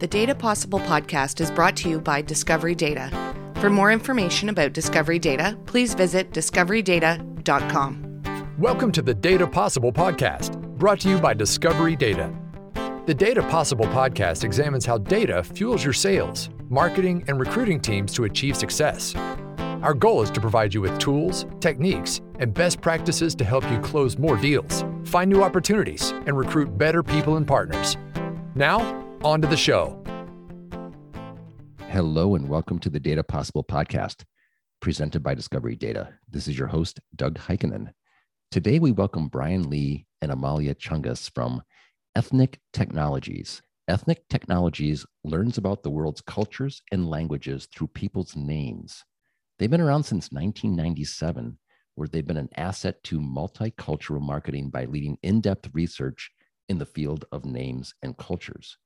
The Data Possible podcast is brought to you by Discovery Data. For more information about Discovery Data, please visit discoverydata.com. Welcome to the Data Possible podcast, brought to you by Discovery Data. The Data Possible podcast examines how data fuels your sales, marketing, and recruiting teams to achieve success. Our goal is to provide you with tools, techniques, and best practices to help you close more deals, find new opportunities, and recruit better people and partners. Now, on to the show. Hello, and welcome to the Data Possible podcast, presented by Discovery Data. This is your host, Doug Heikkinen. Today, we welcome Bryan Lee and Amalia Tsiongas from Ethnic Technologies. Ethnic Technologies learns about the world's cultures and languages through people's names. They've been around since 1997, where they've been an asset to multicultural marketing by leading in depth research in the field of names and cultures.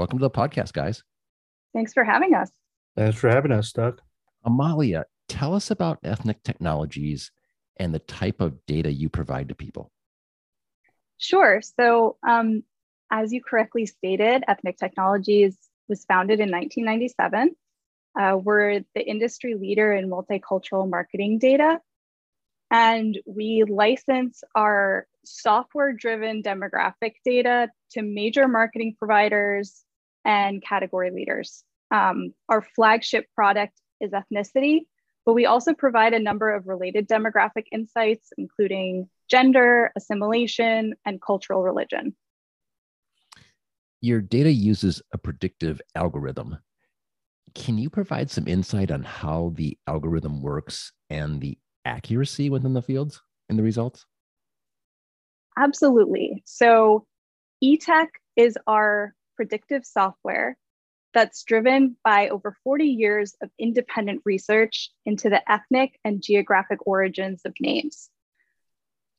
Welcome to the podcast, guys. Thanks for having us. Thanks for having us, Doug. Amalia, tell us about ethnic technologies and the type of data you provide to people. Sure. So, um, as you correctly stated, Ethnic Technologies was founded in 1997. Uh, we're the industry leader in multicultural marketing data. And we license our software driven demographic data to major marketing providers and category leaders. Um, our flagship product is ethnicity, but we also provide a number of related demographic insights, including gender, assimilation, and cultural religion. Your data uses a predictive algorithm. Can you provide some insight on how the algorithm works and the accuracy within the fields in the results? Absolutely. So, eTech is our predictive software that's driven by over 40 years of independent research into the ethnic and geographic origins of names.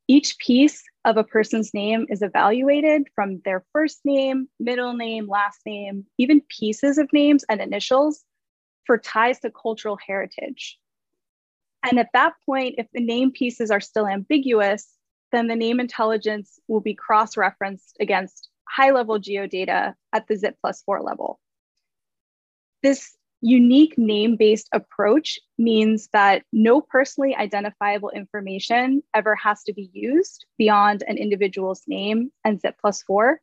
Each piece of a person's name is evaluated from their first name, middle name, last name, even pieces of names and initials for ties to cultural heritage. And at that point, if the name pieces are still ambiguous, then the name intelligence will be cross referenced against high level geodata at the ZIP plus four level. This unique name based approach means that no personally identifiable information ever has to be used beyond an individual's name and ZIP plus four.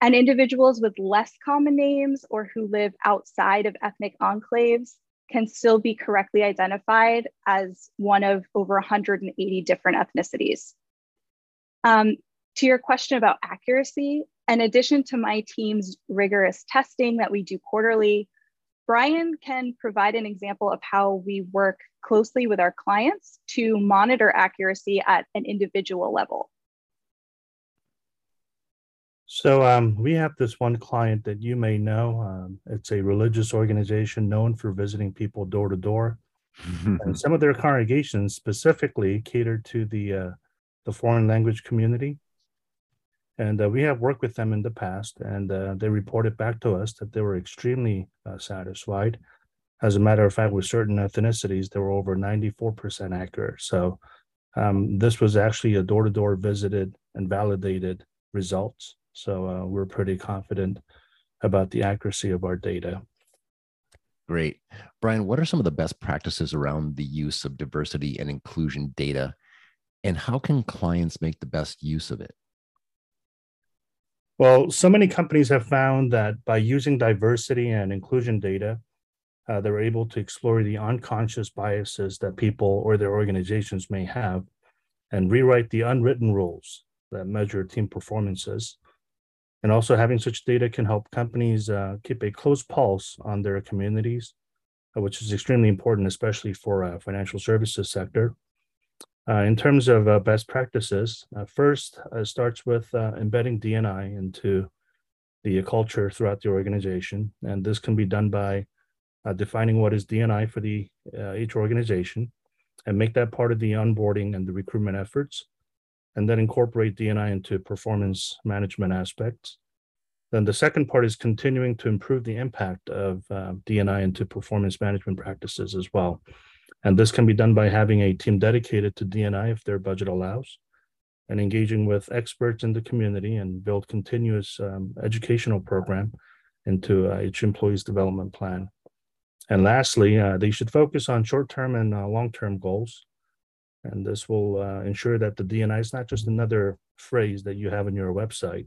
And individuals with less common names or who live outside of ethnic enclaves can still be correctly identified as one of over 180 different ethnicities. Um, to your question about accuracy, in addition to my team's rigorous testing that we do quarterly, Bryan can provide an example of how we work closely with our clients to monitor accuracy at an individual level. So um, we have this one client that you may know. Um, it's a religious organization known for visiting people door to door, and some of their congregations specifically cater to the uh, the foreign language community. And uh, we have worked with them in the past, and uh, they reported back to us that they were extremely uh, satisfied. As a matter of fact, with certain ethnicities, they were over 94% accurate. So um, this was actually a door to door visited and validated results. So uh, we're pretty confident about the accuracy of our data. Great. Bryan, what are some of the best practices around the use of diversity and inclusion data? And how can clients make the best use of it? Well, so many companies have found that by using diversity and inclusion data, uh, they're able to explore the unconscious biases that people or their organizations may have and rewrite the unwritten rules that measure team performances and also having such data can help companies uh, keep a close pulse on their communities, uh, which is extremely important, especially for a financial services sector. Uh, in terms of uh, best practices, uh, first starts with uh, embedding D&I into the culture throughout the organization. And this can be done by defining what is D&I for the each organization and make that part of the onboarding and the recruitment efforts and then incorporate D&I into performance management aspects. Then the second part is continuing to improve the impact of uh, D&I into performance management practices as well. And this can be done by having a team dedicated to D&I if their budget allows, and engaging with experts in the community and build continuous um, educational program into uh, each employee's development plan. And lastly, uh, they should focus on short-term and uh, long-term goals. And this will uh, ensure that the D&I is not just another phrase that you have in your website,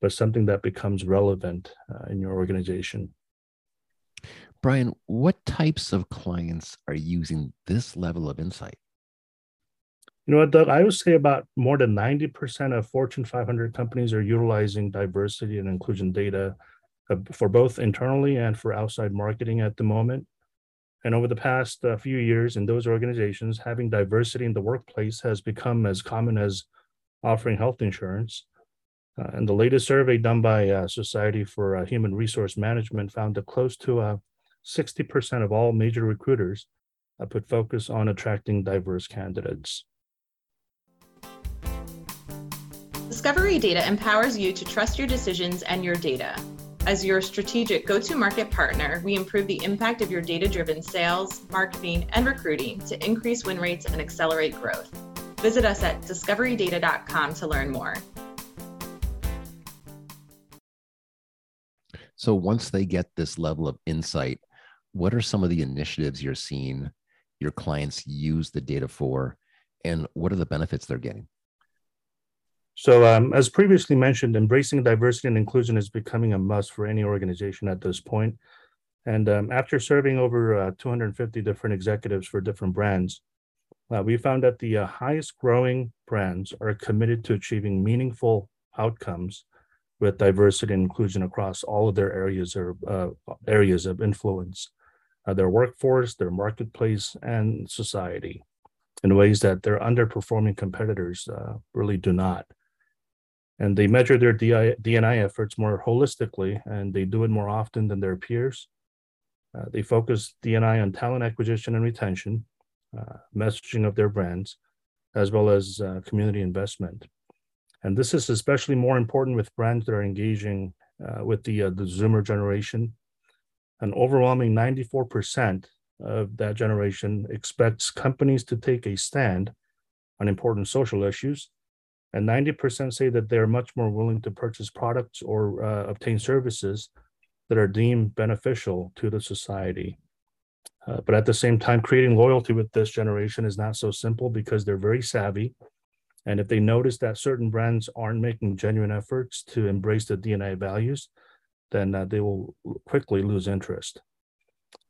but something that becomes relevant uh, in your organization. Bryan, what types of clients are using this level of insight? You know what, Doug? I would say about more than 90% of Fortune 500 companies are utilizing diversity and inclusion data uh, for both internally and for outside marketing at the moment. And over the past uh, few years in those organizations, having diversity in the workplace has become as common as offering health insurance. Uh, and the latest survey done by uh, Society for uh, Human Resource Management found that close to 60% uh, of all major recruiters uh, put focus on attracting diverse candidates. Discovery Data empowers you to trust your decisions and your data. As your strategic go to market partner, we improve the impact of your data driven sales, marketing, and recruiting to increase win rates and accelerate growth. Visit us at discoverydata.com to learn more. So, once they get this level of insight, what are some of the initiatives you're seeing your clients use the data for, and what are the benefits they're getting? So, um, as previously mentioned, embracing diversity and inclusion is becoming a must for any organization at this point. And um, after serving over uh, 250 different executives for different brands, uh, we found that the uh, highest growing brands are committed to achieving meaningful outcomes with diversity and inclusion across all of their areas or uh, areas of influence, uh, their workforce, their marketplace, and society, in ways that their underperforming competitors uh, really do not and they measure their D&I efforts more holistically, and they do it more often than their peers. Uh, they focus D&I on talent acquisition and retention, uh, messaging of their brands, as well as uh, community investment. And this is especially more important with brands that are engaging uh, with the, the Zoomer generation. An overwhelming 94% of that generation expects companies to take a stand on important social issues and 90% say that they're much more willing to purchase products or uh, obtain services that are deemed beneficial to the society. Uh, but at the same time, creating loyalty with this generation is not so simple because they're very savvy. And if they notice that certain brands aren't making genuine efforts to embrace the DNA values, then uh, they will quickly lose interest.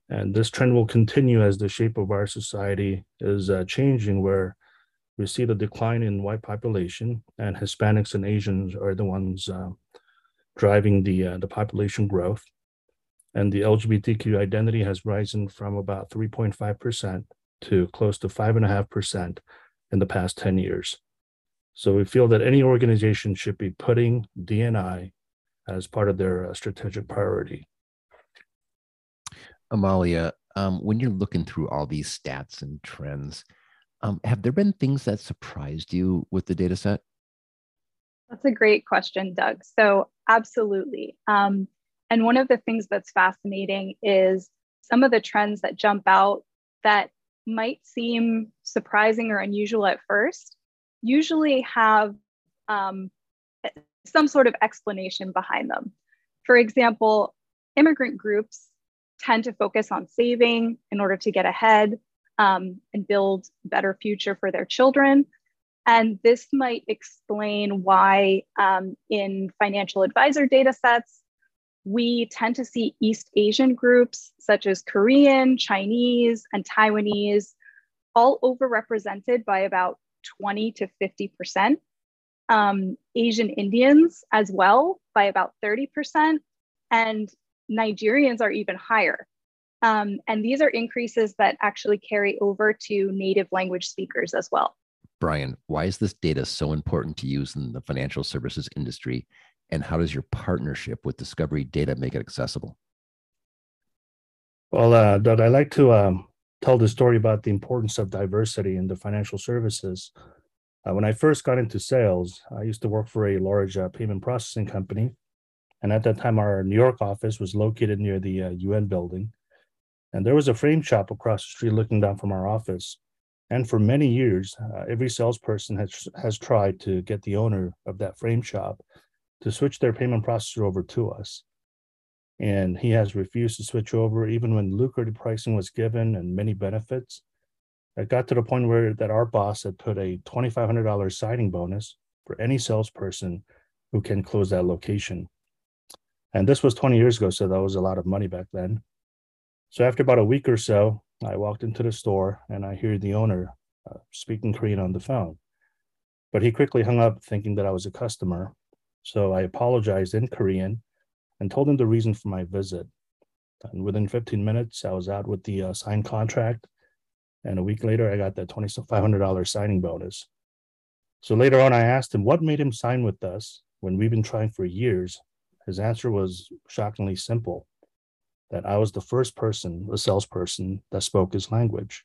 And this trend will continue as the shape of our society is uh, changing, where we see the decline in white population, and Hispanics and Asians are the ones uh, driving the uh, the population growth. And the LGBTQ identity has risen from about 3.5% to close to 5.5% in the past 10 years. So we feel that any organization should be putting D&I as part of their uh, strategic priority. Amalia, um, when you're looking through all these stats and trends, um, have there been things that surprised you with the data set? That's a great question, Doug. So, absolutely. Um, and one of the things that's fascinating is some of the trends that jump out that might seem surprising or unusual at first usually have um, some sort of explanation behind them. For example, immigrant groups tend to focus on saving in order to get ahead um, and build better future for their children. And this might explain why um, in financial advisor data sets, we tend to see East Asian groups such as Korean, Chinese, and Taiwanese all overrepresented by about 20 to 50%. Um, Asian Indians as well by about 30%. And Nigerians are even higher. Um, and these are increases that actually carry over to native language speakers as well. Bryan, why is this data so important to use in the financial services industry? And how does your partnership with Discovery Data make it accessible? Well, uh, Doug, I like to um, tell the story about the importance of diversity in the financial services. Uh, when I first got into sales, I used to work for a large uh, payment processing company. And at that time, our New York office was located near the UN uh, building. And there was a frame shop across the street looking down from our office. And for many years, uh, every salesperson has, has tried to get the owner of that frame shop to switch their payment processor over to us. and he has refused to switch over even when lucrative pricing was given and many benefits. It got to the point where that our boss had put a $2,500 signing bonus for any salesperson who can close that location. And this was 20 years ago, so that was a lot of money back then. So after about a week or so, I walked into the store and I hear the owner uh, speaking Korean on the phone. But he quickly hung up thinking that I was a customer. So I apologized in Korean and told him the reason for my visit. And within 15 minutes, I was out with the uh, signed contract. And a week later, I got that $2,500 signing bonus. So later on, I asked him what made him sign with us when we've been trying for years. His answer was shockingly simple that I was the first person, a salesperson, that spoke his language.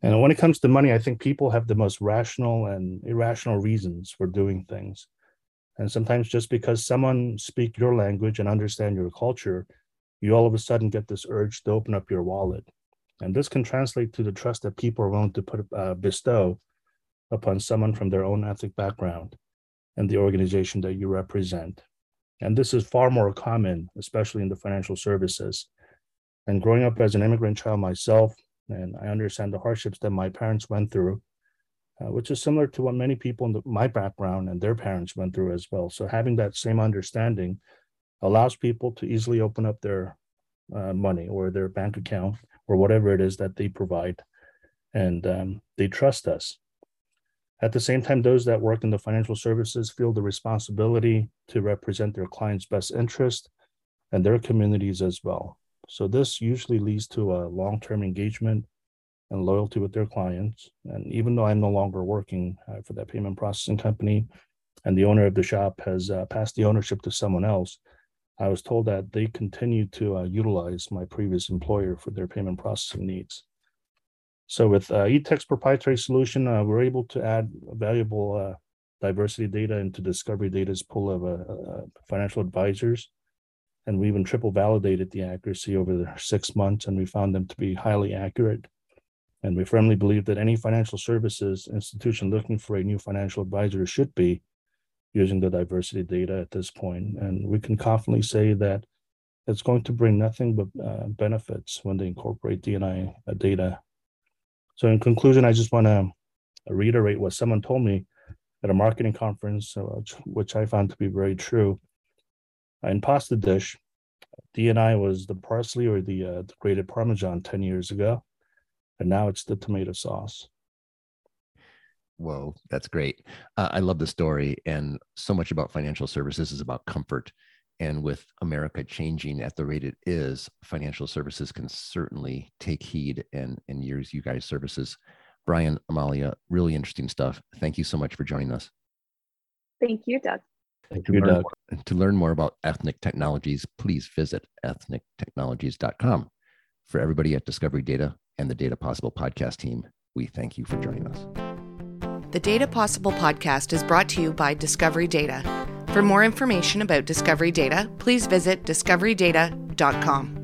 And when it comes to money, I think people have the most rational and irrational reasons for doing things. And sometimes just because someone speak your language and understand your culture, you all of a sudden get this urge to open up your wallet. And this can translate to the trust that people are willing to put uh, bestow upon someone from their own ethnic background and the organization that you represent. And this is far more common, especially in the financial services. And growing up as an immigrant child myself, and I understand the hardships that my parents went through, uh, which is similar to what many people in the, my background and their parents went through as well. So having that same understanding allows people to easily open up their uh, money or their bank account or whatever it is that they provide, and um, they trust us. At the same time, those that work in the financial services feel the responsibility to represent their clients' best interest and their communities as well. So this usually leads to a long-term engagement and loyalty with their clients. And even though I'm no longer working uh, for that payment processing company, and the owner of the shop has uh, passed the ownership to someone else, I was told that they continue to uh, utilize my previous employer for their payment processing needs. So with uh, proprietary solution, uh, we're able to add valuable uh, diversity data into Discovery Data's pool of uh, uh, financial advisors. And we even triple validated the accuracy over the six months, and we found them to be highly accurate. And we firmly believe that any financial services institution looking for a new financial advisor should be using the diversity data at this point. And we can confidently say that it's going to bring nothing but uh, benefits when they incorporate D&I uh, data. So, in conclusion, I just want to reiterate what someone told me at a marketing conference, uh, which, I found to be very true. In pasta dish, D&I was the parsley or the, uh, the grated Parmesan 10 years ago and now it's the tomato sauce. Whoa, that's great. Uh, I love the story. And so much about financial services is about comfort. And with America changing at the rate it is, financial services can certainly take heed and, and use you guys' services. Bryan, Amalia, really interesting stuff. Thank you so much for joining us. Thank you, Doug. Thank you, Doug. More, to learn more about ethnic technologies, please visit ethnictechnologies.com. For everybody at Discovery Data, and the Data Possible podcast team, we thank you for joining us. The Data Possible podcast is brought to you by Discovery Data. For more information about Discovery Data, please visit discoverydata.com.